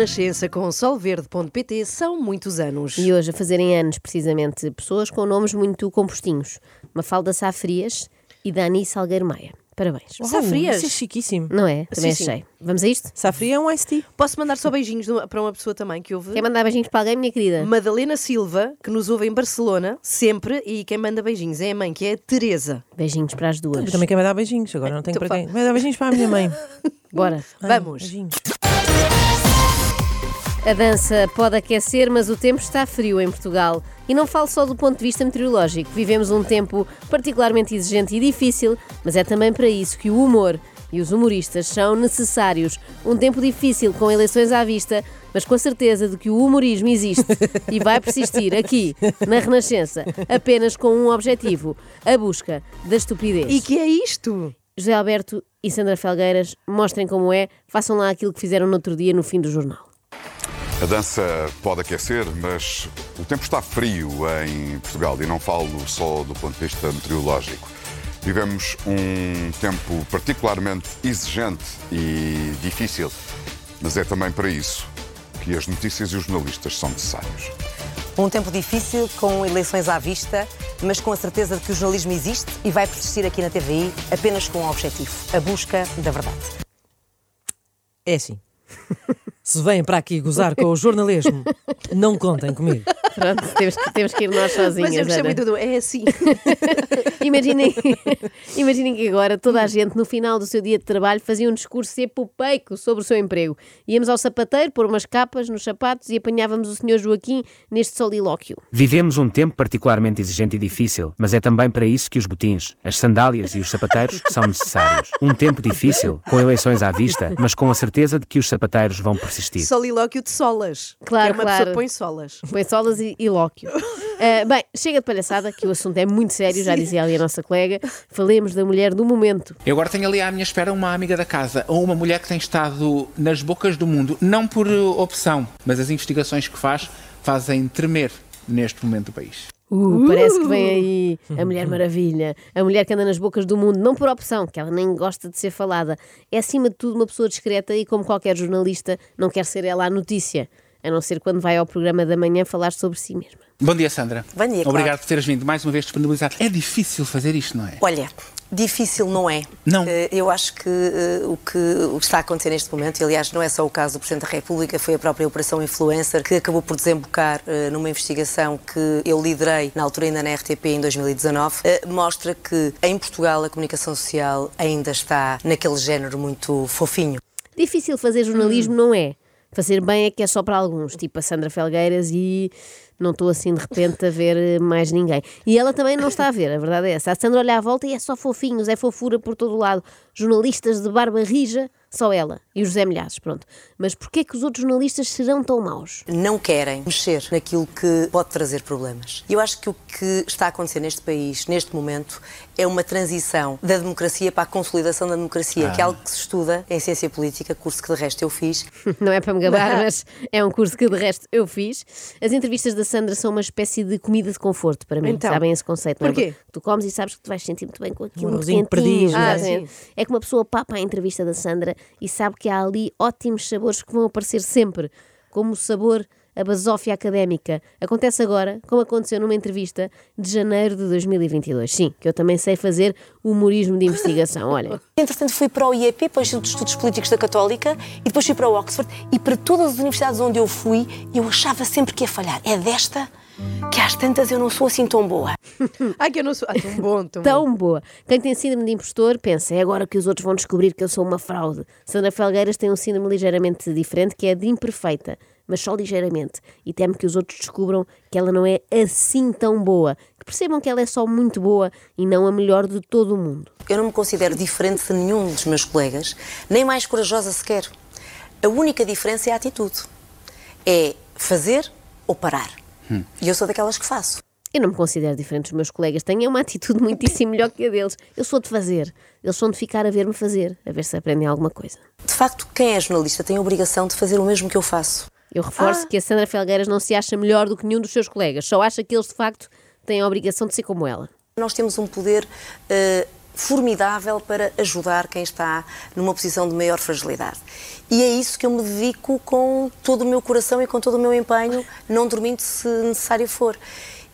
Renascença com solverde.pt são muitos anos. E hoje a fazerem anos, precisamente, pessoas com nomes muito compostinhos. Mafalda Safrias e Dani Salgueiro Maia. Parabéns. Safrias? Isso é chiquíssimo. Não é? Também Sim, sim. achei. Vamos a isto? Safria é um iced tea. Posso mandar só beijinhos para uma pessoa também que ouve? Quer mandar beijinhos para alguém, minha querida? Madalena Silva, que nos ouve em Barcelona, sempre, e quem manda beijinhos é a mãe, que é a Teresa. Beijinhos para as duas. Eu também quero mandar beijinhos, agora não tenho Então para quem. Vai dar beijinhos para a minha mãe. Bora. Ai, Vamos. beijinhos. A dança pode aquecer, mas o tempo está frio em Portugal. E não falo só do ponto de vista meteorológico. Vivemos um tempo particularmente exigente e difícil, mas é também para isso que o humor e os humoristas são necessários. Um tempo difícil, com eleições à vista, mas com a certeza de que o humorismo existe e vai persistir aqui, na Renascença, apenas com um objetivo: a busca da estupidez. E que é isto? José Alberto e Sandra Felgueiras mostrem como é, façam lá aquilo que fizeram no outro dia no fim do jornal. A dança pode aquecer, mas o tempo está frio em Portugal e não falo só do ponto de vista meteorológico. Vivemos um tempo particularmente exigente e difícil, mas é também para isso que as notícias e os jornalistas são necessários. Um tempo difícil, com eleições à vista, mas com a certeza de que o jornalismo existe e vai persistir aqui na TVI apenas com um objetivo: a busca da verdade. É assim. Se vêm para aqui gozar com o jornalismo, não contem comigo. Pronto, temos que, temos que ir nós sozinhas. Mas eu gostei Ana. muito do. É assim. Imaginem, imaginem que agora toda a gente, no final do seu dia de trabalho, fazia um discurso epopeico sobre o seu emprego. Íamos ao sapateiro, pôr umas capas nos sapatos e apanhávamos o Sr. Joaquim neste solilóquio. Vivemos um tempo particularmente exigente e difícil, mas é também para isso que os botins, as sandálias e os sapateiros são necessários. Um tempo difícil, com eleições à vista, mas com a certeza de que os sapateiros vão persistir. Solilóquio de solas. Claro, que é uma claro. pessoa que põe solas. Põe solas e, e lóquio. Ah, bem, chega de palhaçada, que o assunto é muito sério, já dizia ali a nossa colega. Falemos da mulher do momento. Eu agora tenho ali à minha espera uma amiga da casa, ou uma mulher que tem estado nas bocas do mundo, não por uh, opção, mas as investigações que faz fazem tremer neste momento do país. Uh, parece que vem aí a Mulher Maravilha, a mulher que anda nas bocas do mundo, não por opção, que ela nem gosta de ser falada. É acima de tudo uma pessoa discreta e, como qualquer jornalista, não quer ser ela a notícia, a não ser quando vai ao programa da manhã falar sobre si mesma. Bom dia, Sandra. Bom dia, Obrigado claro. por teres vindo mais uma vez disponibilizado. É difícil fazer isto, não é? Olha, difícil não é. Não. Eh, Eu acho que, eh, o que o que está a acontecer neste momento, e aliás não é só o caso do Presidente da República, foi a própria Operação Influencer, que acabou por desembocar eh, numa investigação que eu liderei na altura ainda na RTP em 2019, eh, mostra que em Portugal a comunicação social ainda está naquele género muito fofinho. Difícil fazer jornalismo não é. Fazer bem é que é só para alguns, tipo a Sandra Felgueiras, e não estou assim de repente a ver mais ninguém. E ela também não está a ver, a verdade é essa. A Sandra olha à volta e é só fofinhos, é fofura por todo o lado. Jornalistas de barba rija, só ela e o José Milhazes, pronto. Mas porquê que os outros jornalistas serão tão maus? não querem mexer naquilo que pode trazer problemas. Eu acho que o que está a acontecer neste país, neste momento, é uma transição da democracia para a consolidação da democracia, que é algo que se estuda em ciência política, curso que de resto eu fiz. Não é para me gabar, mas é um curso que de resto eu fiz. As entrevistas da Sandra são uma espécie de comida de conforto para mim. Então, Sabem esse conceito, não é? porquê? Tu comes e sabes que te vais sentir muito bem com aquilo. Um muito perdiz, ah, é? sim. É que uma pessoa papa a entrevista da Sandra e sabe que há ali ótimos sabores que vão aparecer sempre, como o sabor a basófia académica. Acontece agora, como aconteceu numa entrevista de janeiro de 2022. Sim, que eu também sei fazer humorismo de investigação. Olha, Entretanto, fui para o IEP, para o Instituto de Estudos Políticos da Católica, e depois fui para o Oxford, e para todas as universidades onde eu fui, eu achava sempre que ia falhar. É desta que às tantas eu não sou assim tão boa. Ai, que eu não sou. Ah, tão bom, tão, bom. tão boa. Quem tem síndrome de impostor pensa, é agora que os outros vão descobrir que eu sou uma fraude. Sandra Felgueiras tem um síndrome ligeiramente diferente, que é de imperfeita, mas só ligeiramente. E teme que os outros descubram que ela não é assim tão boa. Que percebam que ela é só muito boa e não a melhor de todo o mundo. Eu não me considero diferente de nenhum dos meus colegas, nem mais corajosa sequer. A única diferença é a atitude. É fazer ou parar. E eu sou daquelas que faço. Eu não me considero diferente dos meus colegas, tenho uma atitude muitíssimo melhor que a deles. Eu sou de fazer, eles são de ficar a ver-me fazer, a ver se aprendem alguma coisa. De facto, quem é jornalista tem a obrigação de fazer o mesmo que eu faço. Eu reforço que a Sandra Felgueiras não se acha melhor do que nenhum dos seus colegas, só acha que eles de facto têm a obrigação de ser como ela. Nós temos um poder eh, formidável para ajudar quem está numa posição de maior fragilidade. E é isso que eu me dedico com todo o meu coração e com todo o meu empenho, não dormindo se necessário for.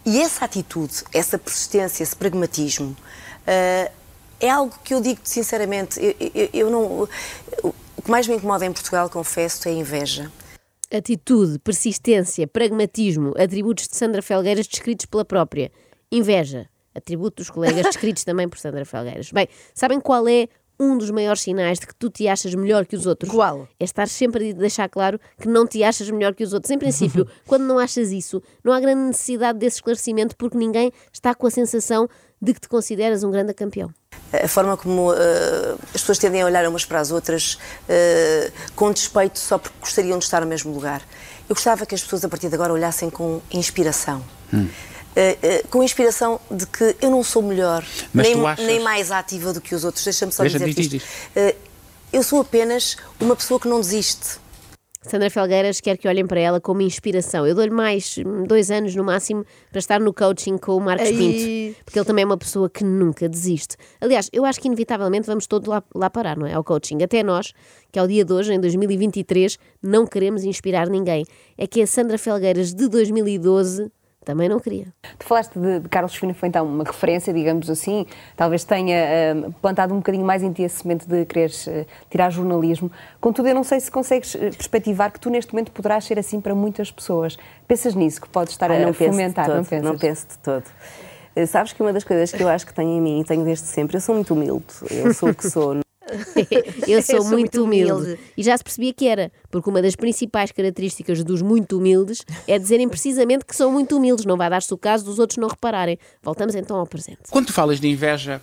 E essa atitude, essa persistência, esse pragmatismo, uh, é algo que eu digo sinceramente, eu, eu, eu não. O que mais me incomoda em Portugal, confesso, é a inveja. Atitude, persistência, pragmatismo, atributos de Sandra Felgueiras descritos pela própria. Inveja, atributo dos colegas descritos também por Sandra Felgueiras. Bem, sabem qual é um dos maiores sinais de que tu te achas melhor que os outros. Qual? É estar sempre a deixar claro que não te achas melhor que os outros. Em princípio, quando não achas isso, não há grande necessidade desse esclarecimento porque ninguém está com a sensação de que te consideras um grande campeão. A forma como uh, as pessoas tendem a olhar umas para as outras uh, com despeito só porque gostariam de estar no mesmo lugar. Eu gostava que as pessoas a partir de agora olhassem com inspiração. Hum. Uh, com inspiração de que eu não sou melhor, nem, achas... nem, mais ativa do que os outros. Deixa-me só Deixa dizer isto. eu sou apenas uma pessoa que não desiste. Sandra Felgueiras quer que olhem para ela como inspiração. Eu dou-lhe mais dois anos no máximo para estar no coaching com o Marcos Ai. Pinto, porque ele também é uma pessoa que nunca desiste. Aliás, eu acho que inevitavelmente vamos todos lá, lá parar, não é? Ao coaching. Até nós, que ao dia de hoje, em 2023, não queremos inspirar ninguém. É que a Sandra Felgueiras de 2012 também não queria. Tu falaste de, de Carlos Fino, foi então uma referência, digamos assim, talvez tenha uh, plantado um bocadinho mais em ti esse semente de quereres uh, tirar jornalismo. Contudo, eu não sei se consegues uh, perspectivar que tu neste momento poderás ser assim para muitas pessoas. Pensas nisso, que podes estar ah, a fomentar? Não, pensas? não penso de todo. Sabes que uma das coisas que eu acho que tenho em mim e tenho desde sempre, eu sou muito humilde, eu sou o que sou. eu sou, eu sou muito, muito humilde. humilde. E já se percebia que era, porque uma das principais características dos muito humildes é dizerem precisamente que são muito humildes. Não vai dar-se o caso dos outros não repararem. Voltamos então ao presente. Quando tu falas de inveja,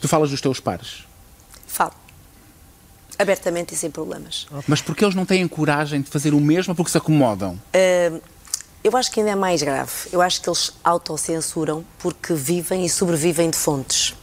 tu falas dos teus pares? Falo. Abertamente e sem problemas. Mas porque eles não têm coragem de fazer o mesmo porque se acomodam? Uh, eu acho que ainda é mais grave. Eu acho que eles autocensuram porque vivem e sobrevivem de fontes.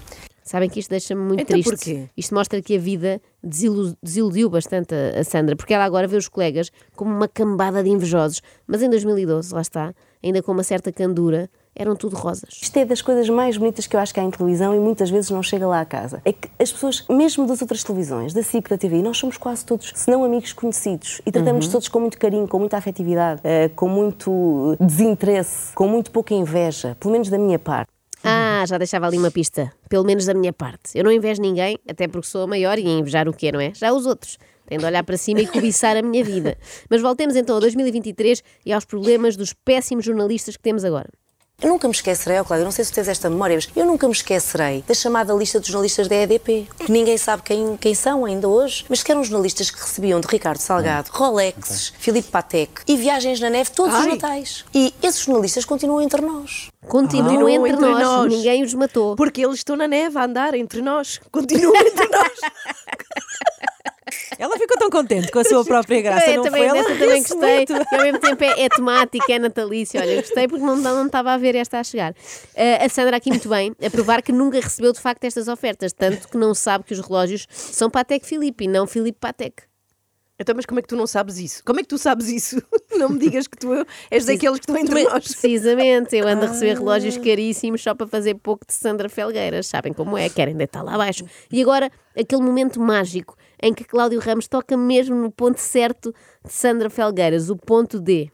Sabem que isto deixa-me muito então, triste. Porquê? Isto mostra que a vida desilu desiludiu bastante a, a, Sandra, porque ela agora vê os colegas como uma cambada de invejosos. Mas em 2012, lá está, ainda com uma certa candura, eram tudo rosas. Isto é das coisas mais bonitas que eu acho que há em televisão e muitas vezes não chega lá a casa. É que as pessoas, mesmo das outras televisões, da SIC, da TV, nós somos quase todos, se não amigos conhecidos, e tratamos uhum. todos com muito carinho, com muita afetividade, uh, com muito desinteresse, com muito pouca inveja, pelo menos da minha parte. Ah, já deixava ali uma pista, pelo menos da minha parte. Eu não invejo ninguém, até porque sou a maior e invejar o quê, não é? Já os outros. Tenho de olhar para cima e cobiçar a minha vida. Mas voltemos então a 2023 e aos problemas dos péssimos jornalistas que temos agora. Eu nunca me esquecerei, oh Cláudio, não sei se tens esta memória, mas eu nunca me esquecerei da chamada lista dos jornalistas da EDP, que ninguém sabe quem, quem são ainda hoje, mas que eram jornalistas que recebiam de Ricardo Salgado, Rolex, okay. Filipe Patek e viagens na neve todos Ai. os natais. E esses jornalistas continuam entre nós. Continuam ah, entre, entre nós. nós. Ninguém os matou. Porque eles estão na neve a andar entre nós. Continuam entre nós. Ela ficou tão contente com a sua própria graça, eu não também, foi? Ela também gostei. Muito. E ao mesmo tempo é, é temática, é natalício. Olha, gostei porque não, não estava a ver esta a chegar. Uh, a Sandra aqui muito bem, a provar que nunca recebeu de facto estas ofertas, tanto que não sabe que os relógios são Patek Philippe e não Philippe Patek. Então, mas como é que tu não sabes isso? Como é que tu sabes isso? Não me digas que tu és daqueles que estão entre nós. Precisamente, eu ando a receber relógios caríssimos só para fazer pouco de Sandra Felgueiras. Sabem como é? Querem deitar lá abaixo. E agora, aquele momento mágico em que Cláudio Ramos toca mesmo no ponto certo de Sandra Felgueiras, o ponto D.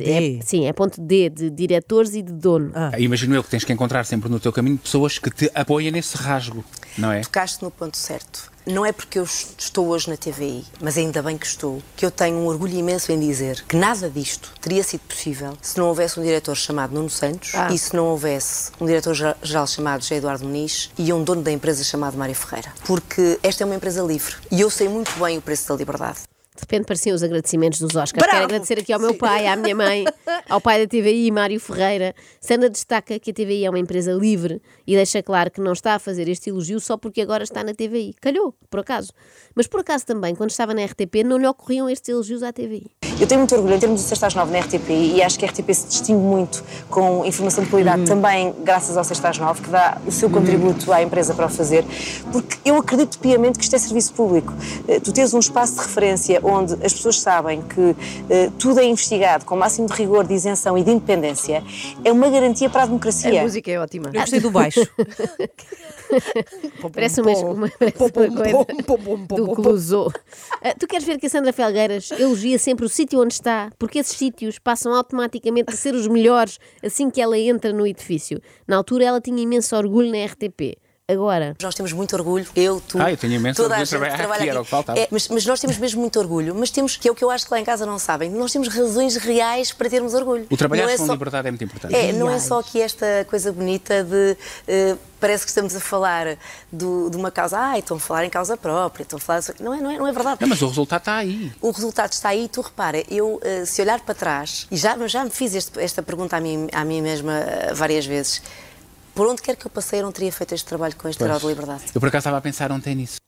É, sim, é ponto D, de diretores e de dono. Ah. Imagino eu que tens que encontrar sempre no teu caminho pessoas que te apoiem nesse rasgo, não é? Tocaste no ponto certo. Não é porque eu estou hoje na TVI, mas ainda bem que estou, que eu tenho um orgulho imenso em dizer que nada disto teria sido possível se não houvesse um diretor chamado Nuno Santos ah. e se não houvesse um diretor-geral chamado José Eduardo Muniz e um dono da empresa chamado Mário Ferreira. Porque esta é uma empresa livre e eu sei muito bem o preço da liberdade. De repente pareciam os agradecimentos dos Oscars. Bravo! Quero agradecer aqui ao meu pai, à minha mãe, ao pai da TVI, Mário Ferreira. Sandra destaca que a TVI é uma empresa livre e deixa claro que não está a fazer este elogio só porque agora está na TVI. Calhou, por acaso. Mas por acaso também, quando estava na RTP, não lhe ocorriam estes elogios à TVI. Eu tenho muito orgulho em termos do Sexta às Nove na RTP e acho que a RTP se distingue muito com informação de qualidade também graças ao Sexta às Nove, que dá o seu contributo à empresa para o fazer, porque eu acredito piamente que isto é serviço público. Eh, Tu tens um espaço de referência onde as pessoas sabem que eh, tudo é investigado com o máximo de rigor, de isenção e de independência, é uma garantia para a democracia. A música é ótima. Eu gostei do baixo. Parece uma, uma, parece uma coisa do Clouseau. Ah, tu queres ver que a Sandra Felgueiras elogia sempre o sítio onde está, porque esses sítios passam automaticamente a ser os melhores assim que ela entra no edifício. Na altura ela tinha imenso orgulho na RTP. Agora, Nós temos muito orgulho, eu, tu. Ah, eu tenho imenso toda a gente trabalhar trabalha aqui, era o que faltava. É, mas, mas nós temos mesmo muito orgulho, mas temos, que é o que eu acho que lá em casa não sabem, nós temos razões reais para termos orgulho. O trabalhar Não é com só- liberdade é muito importante. É, não é só aqui esta coisa bonita de. eh, parece que estamos a falar do- de uma causa. Ah, estão a falar em causa própria, estão a falar. Não é, não é, não é verdade. Não, mas o resultado está aí. O resultado está aí, tu repara, eu eh, se olhar para trás, e já, já me fiz este- esta pergunta a mim, a mim mesma eh, várias vezes, por onde quer que eu passei eu não teria feito este trabalho com este grau de liberdade. Eu por acaso estava a pensar ontem nisso.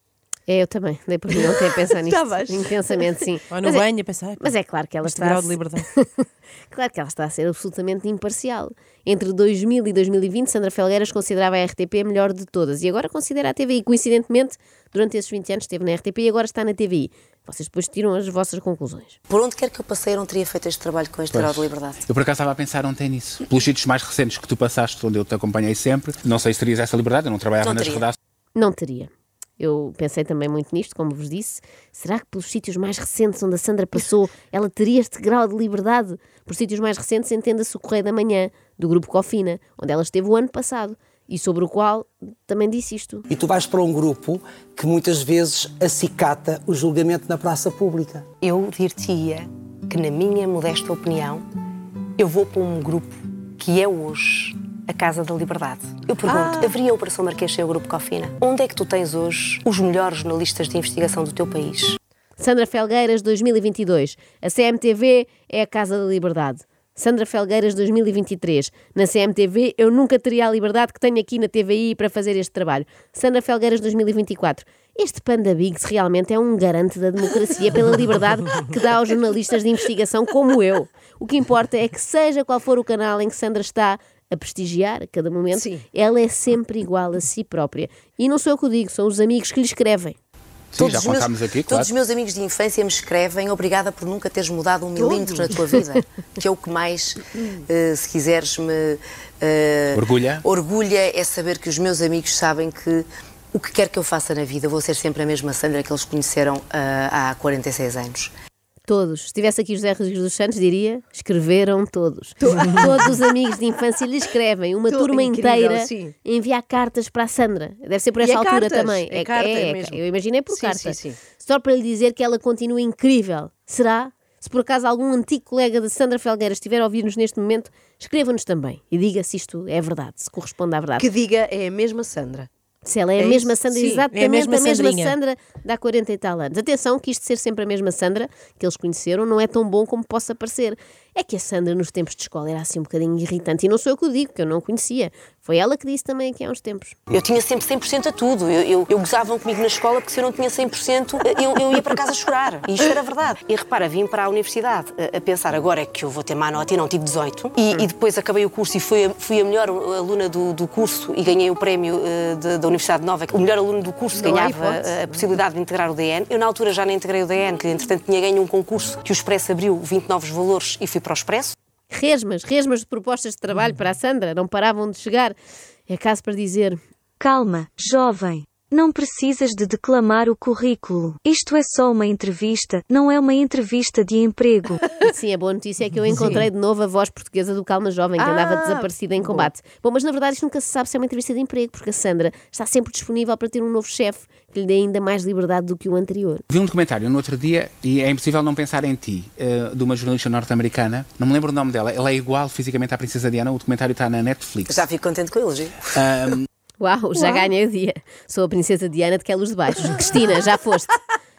É eu também, dei por mim ontem a pensar nisto. Estavas? Intensamente, sim. Ou no Mas é- banho a pensar. Mas é claro que ela Este está. grau de liberdade. claro que ela está a ser absolutamente imparcial. Entre 2000 e 2020, Sandra Felgueiras considerava a RTP a melhor de todas e agora considera a TVI. Coincidentemente, durante esses 20 anos esteve na RTP e agora está na TVI. Vocês depois tiram as vossas conclusões. Por onde quer que eu passei eu não teria feito este trabalho com este grau de liberdade. Eu por acaso estava a pensar ontem nisso. Pelos sítios mais recentes que tu passaste, onde eu te acompanhei sempre, não sei se terias essa liberdade, eu não trabalhava Não nas redações. Não teria. Eu pensei também muito nisto, como vos disse. Será que pelos sítios mais recentes onde a Sandra passou, ela teria este grau de liberdade? Por sítios mais recentes, entenda-se o Correio da Manhã, do Grupo Cofina, onde ela esteve o ano passado e sobre o qual também disse isto. E tu vais para um grupo que muitas vezes acicata o julgamento na praça pública. Eu dir-te-ia que, na minha modesta opinião, eu vou para um grupo que é hoje a Casa da Liberdade. Eu pergunto, haveria a Operação Marquês sem o Grupo Cofina? Onde é que tu tens hoje os melhores jornalistas de investigação do teu país? Sandra Felgueiras 2022. A CMTV é a Casa da Liberdade. Sandra Felgueiras 2023. Na CMTV eu nunca teria a liberdade que tenho aqui na TVI para fazer este trabalho. Sandra Felgueiras 2024. Este Panda Bigs realmente é um garante da democracia pela liberdade que dá aos jornalistas de investigação como eu. O que importa é que, seja qual for o canal em que Sandra está a prestigiar a cada momento, Sim. ela é sempre igual a si própria. E não sou eu que o digo, são os amigos que lhe escrevem. Sim, já os meus, contámos aqui, claro. Todos os meus amigos de infância me escrevem obrigada por nunca teres mudado um milímetro na tua vida, que é o que mais, eh, se quiseres, me eh, Orgulha? orgulha é saber que os meus amigos sabem que o que quer que eu faça na vida, eu vou ser sempre a mesma Sandra que eles conheceram ah, há 46 anos. Todos. Se estivesse aqui José Rodrigues dos Santos, diria: escreveram todos. Todos os amigos de infância lhe escrevem. Uma turma incrível, inteira sim. enviar cartas para a Sandra. Deve ser por E essa é altura cartas, também. é carta é, mesmo. Eu imaginei por Sim, carta. sim. Só para lhe dizer que ela continua incrível. Será? Se por acaso algum antigo colega de Sandra Felgueira estiver a ouvir-nos neste momento, escreva-nos também e diga se isto é verdade, se corresponde à verdade. Que diga é a mesma Sandra. Se ela é, É a mesma isso? Sandra, Sim, é a exatamente mesma a mesma. Sandra de há 40 e tal anos. Atenção que isto de ser sempre a mesma Sandra que eles conheceram não é tão bom como possa parecer. É que a Sandra nos tempos de escola era assim um bocadinho irritante e não sou eu que o digo, que eu não conhecia. Foi ela que disse também aqui há uns tempos. Eu tinha sempre 100% a tudo. Eu, eu, eu gozavam comigo na escola porque se eu não tinha 100%, eu, eu ia para casa chorar. E isto era verdade. E repara, vim para a universidade a, a pensar agora é que eu vou ter má nota e não tive 18. E, e depois acabei o curso e fui a, fui a melhor aluna do, do curso e ganhei o prémio eh, de- da Universidade Nova. O melhor aluno do curso Não ganhava a, a possibilidade de integrar o DN. Eu na altura já não integrei o DN, que entretanto tinha ganho um concurso que o Expresso abriu 20 novos valores e fui para o Expresso. Resmas, resmas de propostas de trabalho para a Sandra, não paravam de chegar. É caso para dizer: Calma, jovem. Não precisas de declamar o currículo. Isto é só uma entrevista, não é uma entrevista de emprego. Sim, a boa notícia é que eu encontrei de novo a voz portuguesa do Calma Jovem, que andava Ah, desaparecida em combate. Bom, mas na verdade isto nunca se sabe se é uma entrevista de emprego, porque a Sandra está sempre disponível para ter um novo chefe que lhe dê ainda mais liberdade do que o anterior. Vi um documentário no outro dia e é impossível não pensar em ti, eh, de uma jornalista norte-americana. Não me lembro o nome dela. Ela é igual fisicamente à Princesa Diana. O documentário está na Netflix. Já fico contente com o elogio. Uau, já ganhei o dia. Sou a princesa Diana de que é luz de baixo. Cristina, já foste.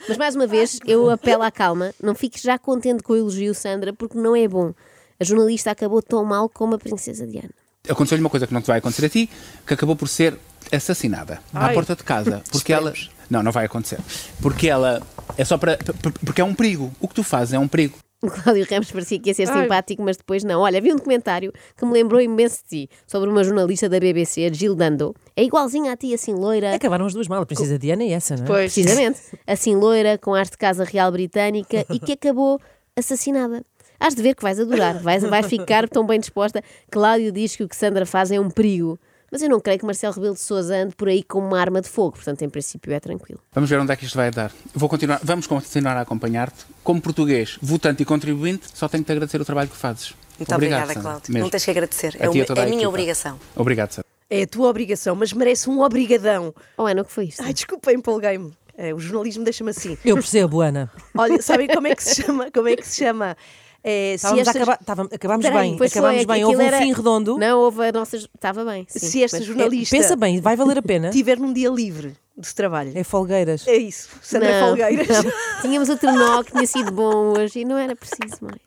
Mas mais uma vez, eu apelo à calma. Não fiques já contente com o elogio, Sandra, porque não é bom. A jornalista acabou tão mal como a princesa Diana. Aconteceu-lhe uma coisa que não te vai acontecer a ti, que acabou por ser assassinada à Ai. porta de casa. Porque ela. Não, não vai acontecer. Porque ela. É só para. Porque é um perigo. O que tu fazes é um perigo. O Cláudio Ramos parecia que ia ser Ai. simpático, mas depois não. Olha, vi um documentário que me lembrou imenso de ti, sobre uma jornalista da BBC, Jill Dando. É igualzinha a ti, assim loira. Acabaram as duas mal, a Princesa Diana e essa, não é? Pois. Precisamente. Assim loira, com arte de casa real britânica e que acabou assassinada. Hás de ver que vais adorar, vais, vais ficar tão bem disposta. Cláudio diz que o que Sandra faz é um perigo. Mas eu não creio que Marcelo Rebelo de Sousa ande por aí com uma arma de fogo, portanto, em princípio, é tranquilo. Vamos ver onde é que isto vai dar. Vou continuar, vamos continuar a acompanhar-te. Como português, votante e contribuinte, só tenho que te agradecer o trabalho que fazes. Muito Obrigado, obrigada. Cláudio. Mesmo. Não tens que agradecer. A É, uma- é a a minha equipa. obrigação. Obrigado, Sandra. É a tua obrigação, mas merece um obrigadão. Oh, Ana, o que foi isto? Ai, desculpa, empolguei-me. É, o jornalismo deixa-me assim. Eu percebo, Ana. Olha, sabem como é que se chama? Como é que se chama? É, se Estávamos estas- estávamos- acabámos Peraí, bem, foi, acabámos é que bem. aquilo Houve um era- fim redondo. Não, houve a nossa. Estava bem. sim, se esta mas- jornalista Pensa bem, vai valer a pena. tiver num dia livre de trabalho. É folgueiras. É isso, Sandra Não, Folgueiras. não. Tínhamos outro nó que tinha sido bom hoje e não era preciso mais.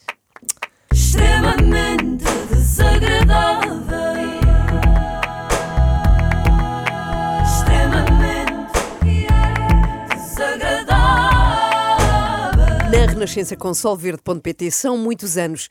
extremamente desagradável. Na Renascença com Solverde.pt são muitos anos